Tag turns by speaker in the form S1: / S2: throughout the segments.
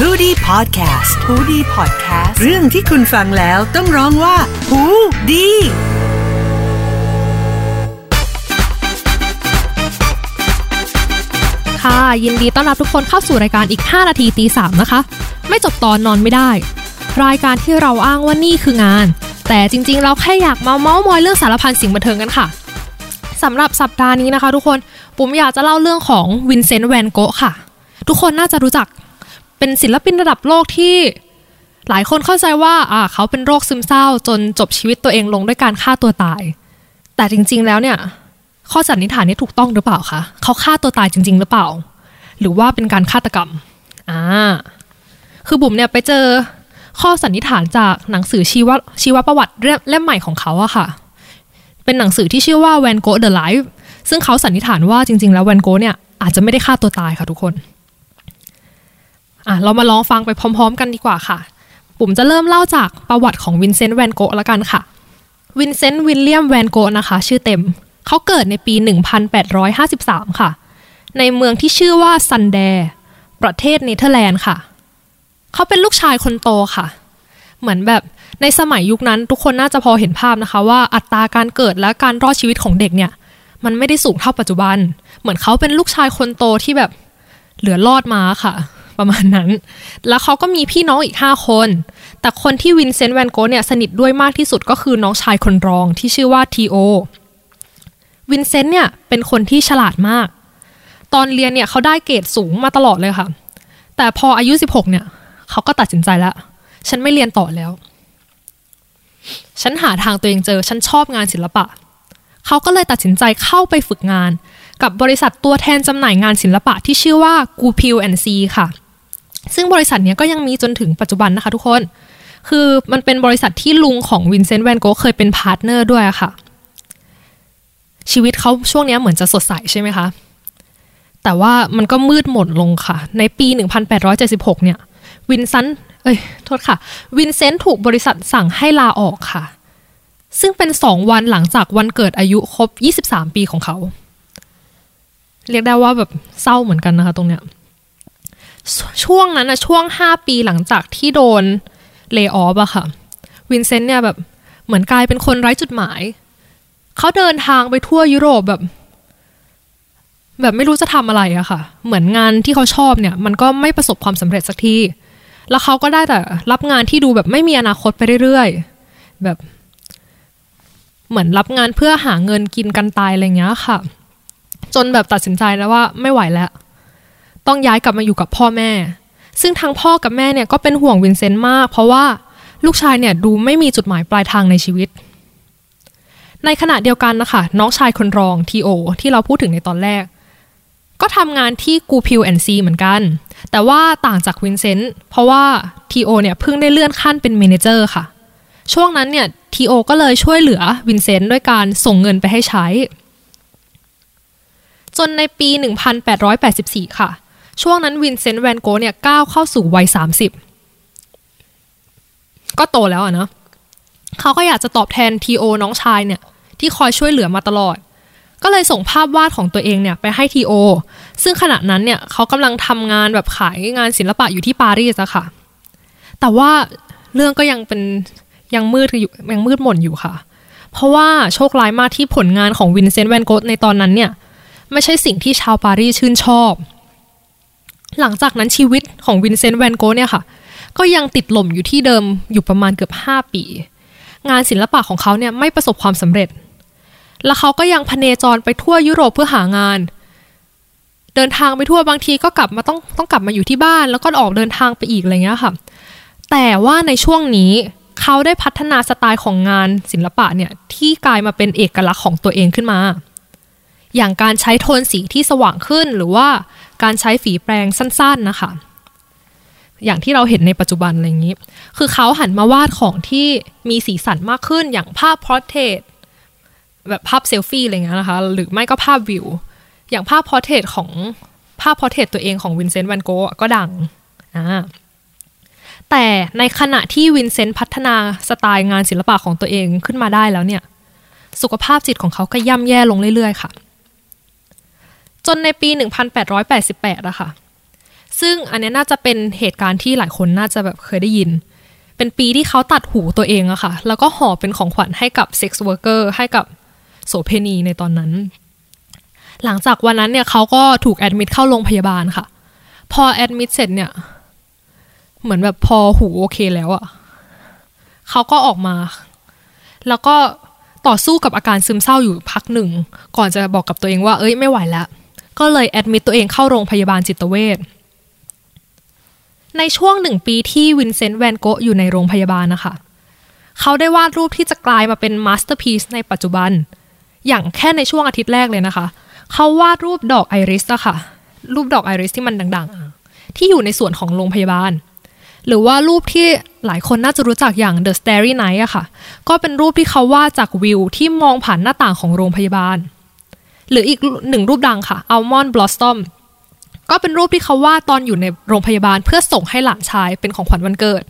S1: h o ดี้พอดแคสต์ฮูดี้พอดแคสต์เรื่องที่คุณฟังแล้วต้องร้องว่าหูดี
S2: ค่ะ ยินดีต้อนรับทุกคนเข้าสู่รายการอีก 5 นาทีตีสามนะคะ ไม่จบตอนนอนไม่ได้ รายการที่เราอ้างว่านี่คืองาน แต่จริงๆ เราแค่อยากมาเมาส์มอยเรื่องสารพันสิ่งบันเทิงกันค่ะสำหรับสัปดาห์นี้นะคะ ทุกคนบุ๋มอยากจะเล่าเรื่องของวินเซนต์แวนโก๊ะค่ะ ทุกคนน่าจะรู้จัก เป็นศิลปินระดับโลกที่หลายคนเข้าใจว่าอ่าเขาเป็นโรคซึมเศร้าจนจบชีวิตตัวเองลงด้วยการฆ่าตัวตาย แต่จริง ๆ แล้วเนี่ย ข้อสันนิษฐานนี้ถูกต้องหรือเปล่าคะเขาฆ่าตัวตายจริง ๆ หรือเปล่า หรือว่าเป็นการฆาตกรรมอ่าคือบุ๋มเนี่ยไปเจอข้อสันนิษฐานจากหนังสือชีวชีวประวัติเล่มใหม่ของเขาอะค่ะ เป็นหนังสือที่ชื่อว่า Van Gogh The Life ซึ่งเขาสันนิษฐานว่าจริง ๆ แล้วแวนโก๊ะเนี่ยอาจจะไม่ได้ฆ่าตัวตายค่ะทุกคน อะเรามาลองฟังไปพร้อม ๆ กันดีกว่าค่ะ บุ๋มจะเริ่มเล่าจากประวัติของวินเซนต์แวนโก๊ะละกันค่ะ วินเซนต์วิลเลียมแวนโก๊ะนะคะ ชื่อเต็ม เขาเกิดในปี 1853 ค่ะ ในเมืองที่ชื่อว่าซันเดิร์ตประเทศเนเธอร์แลนด์ค่ะ เขาเป็นลูกชายคนโตค่ะ เหมือนแบบในสมัยยุคนั้นทุกคนน่าจะพอเห็นภาพนะคะ ว่าอัตราการเกิดและการรอดชีวิตของเด็กเนี่ย มันไม่ได้สูงเท่าปัจจุบัน เหมือนเขาเป็นลูกชายคนโตที่แบบเหลือรอดมาค่ะ ประมาณนั้น แล้วเขาก็มีพี่น้องอีกห้าคน แต่คนที่วินเซนต์แวนโก๊ะเนี่ยสนิทด้วยมากที่สุดก็คือน้องชายคนรองที่ชื่อว่าธีโอวินเซนต์เนี่ยเป็นคนที่ฉลาดมาก ตอนเรียนเนี่ยเขาได้เกรดสูงมาตลอดเลยค่ะ แต่พออายุ 16 เนี่ยเขาก็ตัดสินใจแล้ว ฉันไม่เรียนต่อแล้ว ฉันหาทางตัวเองเจอ ฉันชอบงานศิลปะ เขาก็เลยตัดสินใจเข้าไปฝึกงานกับบริษัทตัวแทนจำหน่ายงานศิลปะที่ชื่อว่า Goupil & Cie ค่ะ ซึ่งบริษัทนี้ก็ยังมีจนถึงปัจจุบันนะคะทุกคน คือมันเป็นบริษัทที่ลุงของวินเซนต์แวนโก๊ะเคยเป็น partner ด้วยค่ะ ชีวิตเขาช่วงนี้เหมือนจะสดใสใช่ไหมคะ แต่ว่ามันก็มืดหมดลงค่ะ ในปี 1876 เนี่ย วินซันเอ้ย โทษค่ะ วินเซนต์ถูกบริษัทสั่งให้ลาออกค่ะ ซึ่งเป็นสองวันหลังจากวันเกิดอายุครบ 23 ปีของเขา เรียกได้ว่าแบบเศร้าเหมือนกันนะคะตรงเนี้ย ช่วงนั้นนะช่วง 5 ปีหลังจากที่โดน layoff อะค่ะ วินเซนต์เนี่ยแบบเหมือนกลายเป็นคนไร้จุดหมาย เขาเดินทางไปทั่วยุโรปแบบ แบบไม่รู้จะทำอะไรอะค่ะ เหมือนงานที่เขาชอบเนี่ย มันก็ไม่ประสบความสำเร็จสักที แล้วเขาก็ได้แต่รับงานที่ดูแบบไม่มีอนาคตไปเรื่อยๆ แบบ เหมือนรับงานเพื่อหาเงินกินกันตายอะไรเงี้ยค่ะ จนแบบตัดสินใจแล้วว่าไม่ไหวแล้ว ต้องย้ายกลับมาอยู่กับพ่อแม่ ซึ่งทั้งพ่อกับแม่เนี่ยก็เป็นห่วงวินเซนต์มาก เพราะว่าลูกชายเนี่ยดูไม่มีจุดหมายปลายทางในชีวิต ในขณะเดียวกันนะคะน้องชายคนรองธีโอที่เราพูดถึงในตอนแรก ก็ทำงานที่ Goupil & Cie เหมือนกัน แต่ว่าต่างจากวินเซนต์เพราะว่าธีโอเนี่ยเพิ่งได้เลื่อนขั้นเป็น manager ค่ะ ช่วงนั้นเนี่ยธีโอก็เลยช่วยเหลือวินเซนต์ด้วยการส่งเงินไปให้ใช้จนในปี 1884 ค่ะ ช่วงนั้นวินเซนต์แวนโก๊ะเนี่ยก้าวเข้าสู่วัย 30 ก็โตแล้วอะนะเขาก็อยากจะตอบแทนทีโอน้องชายเนี่ย ที่คอยช่วยเหลือมาตลอด ก็เลยส่งภาพวาดของตัวเองเนี่ยไปให้ทีโอซึ่งขณะนั้นเนี่ยเขากำลังทำงานแบบขายงานศิลปะอยู่ที่ปารีสอะค่ะ แต่ว่าเรื่องก็ยังเป็นยังมืดอยู่ยังมืดหม่นอยู่ค่ะ เพราะว่าโชคร้ายมากที่ผลงานของวินเซนต์แวนโกในตอนนั้นเนี่ย ไม่ใช่สิ่งที่ชาวปารีสชื่นชอบ หลังจากนั้นชีวิตของวินเซนต์แวนโกเนี่ยค่ะ ก็ยังติดหล่มอยู่ที่เดิมอยู่ประมาณเกือบ 5 ปี งานศิลปะของเขาเนี่ยไม่ประสบความสำเร็จ และเขาก็ยังพเนจรไปทั่วยุโรปเพื่อหางาน เดินทางไปทั่วบางทีก็กลับมาต้องต้องกลับมาอยู่ที่บ้าน แล้วก็ออกเดินทางไปอีกอะไรเงี้ยค่ะ แต่ว่าในช่วงนี้เขาได้พัฒนาสไตล์ของงานศิลปะเนี่ยที่กลายมาเป็นเอกลักษณ์ของตัวเองขึ้นมา อย่างการใช้โทนสีที่สว่างขึ้นหรือว่า การใช้ฝีแปรงสั้นๆนะคะอย่างที่เราเห็นในปัจจุบันอะไรอย่างนี้ คือเขาหันมาวาดของที่มีสีสันมากขึ้นอย่างภาพ portrait แบบภาพเซลฟี่อะไรเงี้ยนะคะ หรือไม่ก็ภาพวิว อย่างภาพ portrait ของภาพ portrait ตัวเองของวินเซนต์แวนโกก็ดังอ่าแต่ในขณะที่วินเซนต์พัฒนาสไตล์งานศิลปะของตัวเองขึ้นมาได้แล้วเนี่ย สุขภาพจิตของเขาก็ย่ำแย่ลงเรื่อยๆค่ะ จนในปี 1888อะค่ะ ซึ่งอันนี้น่าจะเป็นเหตุการณ์ที่หลายคนน่าจะแบบเคยได้ยิน เป็นปีที่เขาตัดหูตัวเองอะค่ะ แล้วก็ห่อเป็นของขวัญให้กับ sex worker ให้กับโสเพณีในตอนนั้น หลังจากวันนั้นเนี่ยเขาก็ถูก admit เข้าโรงพยาบาลค่ะ พอ admit เสร็จเนี่ย เหมือนแบบพอหูโอเคแล้วอะเขาก็ออกมา แล้วก็ต่อสู้กับอาการซึมเศร้าอยู่พักหนึ่ง ก่อนจะบอกกับตัวเองว่าเอ้ยไม่ไหวแล้ว ก็เลย admit ตัวเองเข้าโรงพยาบาลจิตเวชในช่วงหนึ่งปีที่วินเซนต์แวนโกะอยู่ในโรงพยาบาลนะคะ เขาได้วาดรูปที่จะกลายมาเป็น masterpiece ในปัจจุบัน อย่างแค่ในช่วงอาทิตย์แรกเลยนะคะ เขาวาดรูปดอกไอริสอะค่ะ รูปดอกไอริสที่มันดังๆ ที่อยู่ในส่วนของโรงพยาบาล หรือว่ารูปที่หลายคนน่าจะรู้จักอย่าง The Starry Night อะค่ะ ก็เป็นรูปที่เขาวาดจากวิวที่มองผ่านหน้าต่างของโรงพยาบาล หรืออีกหนึ่งรูปดังค่ะ Almond Blossom ก็เป็นรูปที่เขาวาดตอนอยู่ในโรงพยาบาลเพื่อส่งให้หลานชายเป็นของขวัญวันเกิด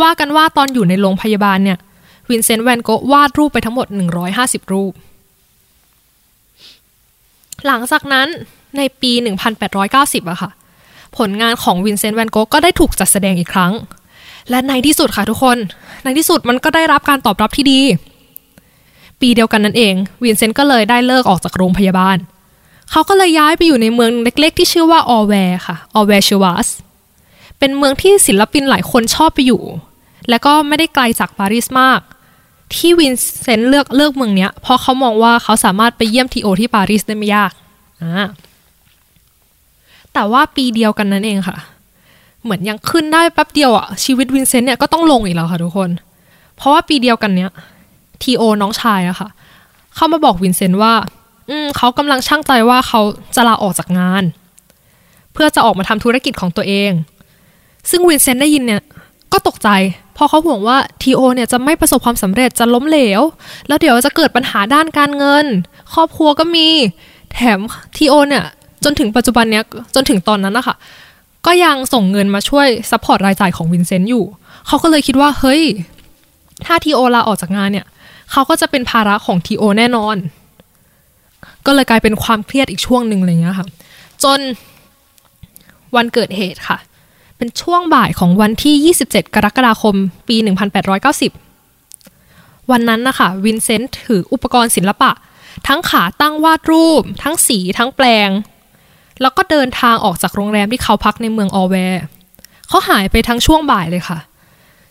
S2: ว่ากันว่าตอนอยู่ในโรงพยาบาลเนี่ยวินเซนต์แวนโกะวาดรูปไปทั้งหมด 150 รูป หลังจากนั้นในปี 1890อะค่ะ ผลงานของวินเซนต์แวนโกะก็ได้ถูกจัดแสดงอีกครั้ง และในที่สุดค่ะทุกคน ในที่สุดมันก็ได้รับการตอบรับที่ดี ปีเดียวกันนั่นเองวินเซนต์ก็เลยได้ฤกษ์ออกจากโรงพยาบาล เขาก็เลยย้ายไปอยู่ในเมืองเล็กๆ ที่ชื่อว่าออแวร์ค่ะออแวร์ซูร์วาซเป็นเมืองที่ศิลปินหลายคนชอบไปอยู่ และก็ไม่ได้ไกลจากปารีสมาก ที่วินเซนต์เลือกเลือกเมืองเนี้ยเพราะเขามองว่าเขาสามารถไปเยี่ยมทีโอที่ปารีสได้ไม่ยากอ่าแต่ว่าปีเดียวกันนั้นเองค่ะ เหมือนยังขึ้นได้แป๊บเดียวอะชีวิตวินเซนต์เนี่ยก็ต้องลงอีกแล้วค่ะทุกคน เพราะว่าปีเดียวกันเนี้ย ทีโอน้องชายอะค่ะ เขามาบอกวินเซนต์ว่า อืมเขากำลังชั่งใจว่าเขาจะลาออกจากงาน เพื่อจะออกมาทำธุรกิจของตัวเอง ซึ่งวินเซนต์ได้ยินเนี่ย ก็ตกใจเพราะเขาห่วงว่าทีโอเนี่ยจะไม่ประสบความสำเร็จจะล้มเหลว แล้วเดี๋ยวจะเกิดปัญหาด้านการเงิน ครอบครัวก็มี แถมทีโอเนี่ยจนถึงปัจจุบันเนี้ยจนถึงตอนนั้นนะคะก็ยังส่งเงินมาช่วย support รายจ่ายของวินเซนต์อยู่ เขาก็เลยคิดว่า เฮ้ย ถ้าทีโอลาออกจากงานเนี่ย เขาก็จะเป็นภาระของทีโอแน่นอน ก็เลยกลายเป็นความเครียดอีกช่วงหนึ่งอะไรเงี้ยค่ะ จนวันเกิดเหตุค่ะ เป็นช่วงบ่ายของวันที่ 27 กรกฎาคม ปี 1890 วันนั้นนะคะวินเซนต์ถืออุปกรณ์ศิลปะ ทั้งขาตั้งวาดรูป ทั้งสีทั้งแปรง แล้วก็เดินทางออกจากโรงแรมที่เขาพักในเมืองออแวร์เขาหายไปทั้งช่วงบ่ายเลยค่ะ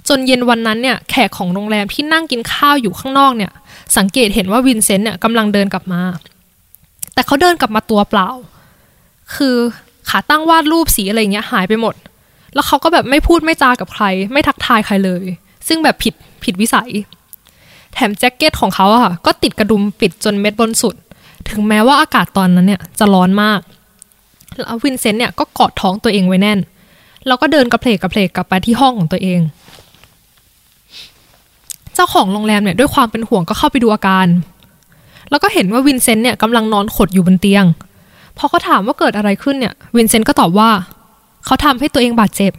S2: จนเย็นวันนั้นเนี่ยแขกของโรงแรมที่นั่งกินข้าวอยู่ข้างนอกเนี่ย สังเกตเห็นว่าวินเซนต์เนี่ยกำลังเดินกลับมา แต่เขาเดินกลับมาตัวเปล่า คือขาตั้งวาดรูปสีอะไรเงี้ยหายไปหมด แล้วเขาก็แบบไม่พูดไม่จากับใคร ไม่ทักทายใครเลย ซึ่งแบบผิดผิดวิสัย แถมแจ็คเก็ตของเขาอะค่ะก็ติดกระดุมปิดจนเม็ดบนสุด ถึงแม้ว่าอากาศตอนนั้นเนี่ยจะร้อนมาก แล้ววินเซนต์เนี่ยก็กอดท้องตัวเองไว้แน่น แล้วก็เดินกระเพลกกระเพลกกลับไปที่ห้องของตัวเอง เจ้าของโรงแรมเนี่ยด้วยความเป็นห่วงก็เข้าไปดูอาการ แล้วก็เห็นว่าวินเซนต์เนี่ยกำลังนอนขดอยู่บนเตียง พอเขาถามว่าเกิดอะไรขึ้นเนี่ยวินเซนต์ก็ตอบว่า เขาทำให้ตัวเองบาดเจ็บ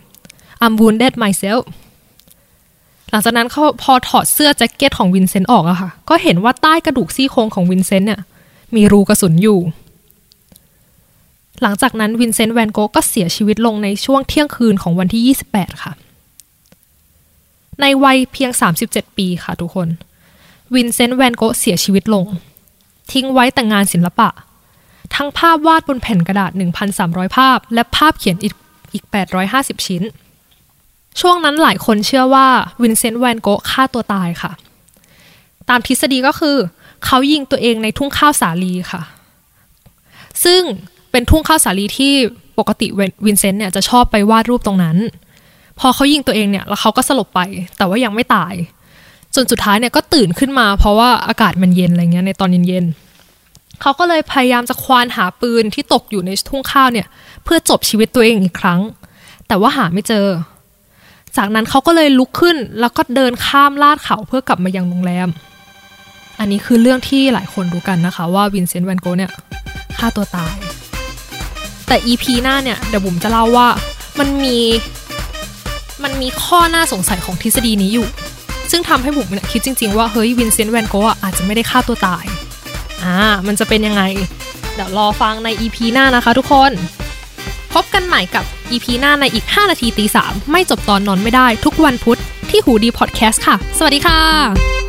S2: I wounded myself หลังจากนั้นเขาพอถอดเสื้อแจ็คเก็ตของวินเซนต์ออกอะค่ะ ก็เห็นว่าใต้กระดูกซี่โครงของวินเซนต์เนี่ยมีรูกระสุนอยู่ หลังจากนั้นวินเซนต์แวนโกก็เสียชีวิตลงในช่วงเที่ยงคืนของวันที่ 28 ค่ะ ในวัยเพียง 37 ปีค่ะทุกคน วินเซนต์แวนโกเสียชีวิตลง ทิ้งไว้แต่งานศิลปะ ทั้งภาพวาดบนแผ่นกระดาษ 1,300 ภาพ และภาพเขียนอีกอีก 850 ชิ้น ช่วงนั้นหลายคนเชื่อว่าวินเซนต์แวนโก๊ะฆ่าตัวตายค่ะ ตามทฤษฎีก็คือ เขายิงตัวเองในทุ่งข้าวสาลีค่ะ ซึ่งเป็นทุ่งข้าวสาลีที่ปกติวินเซนต์เนี่ยจะชอบไปวาดรูปตรงนั้น พอเขายิงตัวเองเนี่ยแล้วเขาก็สลบไป แต่ว่ายังไม่ตาย จนสุดท้ายเนี่ยก็ตื่นขึ้นมา เพราะว่าอากาศมันเย็นอะไรเงี้ยในตอนเย็นๆเขาก็เลยพยายามจะควานหาปืนที่ตกอยู่ในทุ่งข้าวเนี่ยเพื่อจบชีวิตตัวเองอีกครั้ง แต่ว่าหาไม่เจอ จากนั้นเขาก็เลยลุกขึ้นแล้วก็เดินข้ามลาดเขาเพื่อกลับมายังโรงแรม อันนี้คือเรื่องที่หลายคนรู้กันนะคะ ว่าวินเซนต์แวนโก๊ะเนี่ยฆ่าตัวตาย แต่ EP หน้าเนี่ยเดี๋ยวบุ๋มจะเล่าว่ามันมี มันมีข้อน่าสงสัยของทฤษฎีนี้อยู่ ซึ่งทำให้บุ๋มเนี่ยคิดจริง ๆ ว่าเฮ้ยวินเซนต์แวนโก๊ะอาจจะไม่ได้ฆ่าตัวตาย อ่า มันจะเป็นยังไง เดี๋ยวรอฟังใน EP หน้านะคะทุกคน พบกันใหม่กับ EP หน้าในอีก 5 นาทีตี3ไม่จบตอนนอนไม่ได้ทุกวันพุธที่หูดีพอดแคสต์ค่ะ สวัสดีค่ะ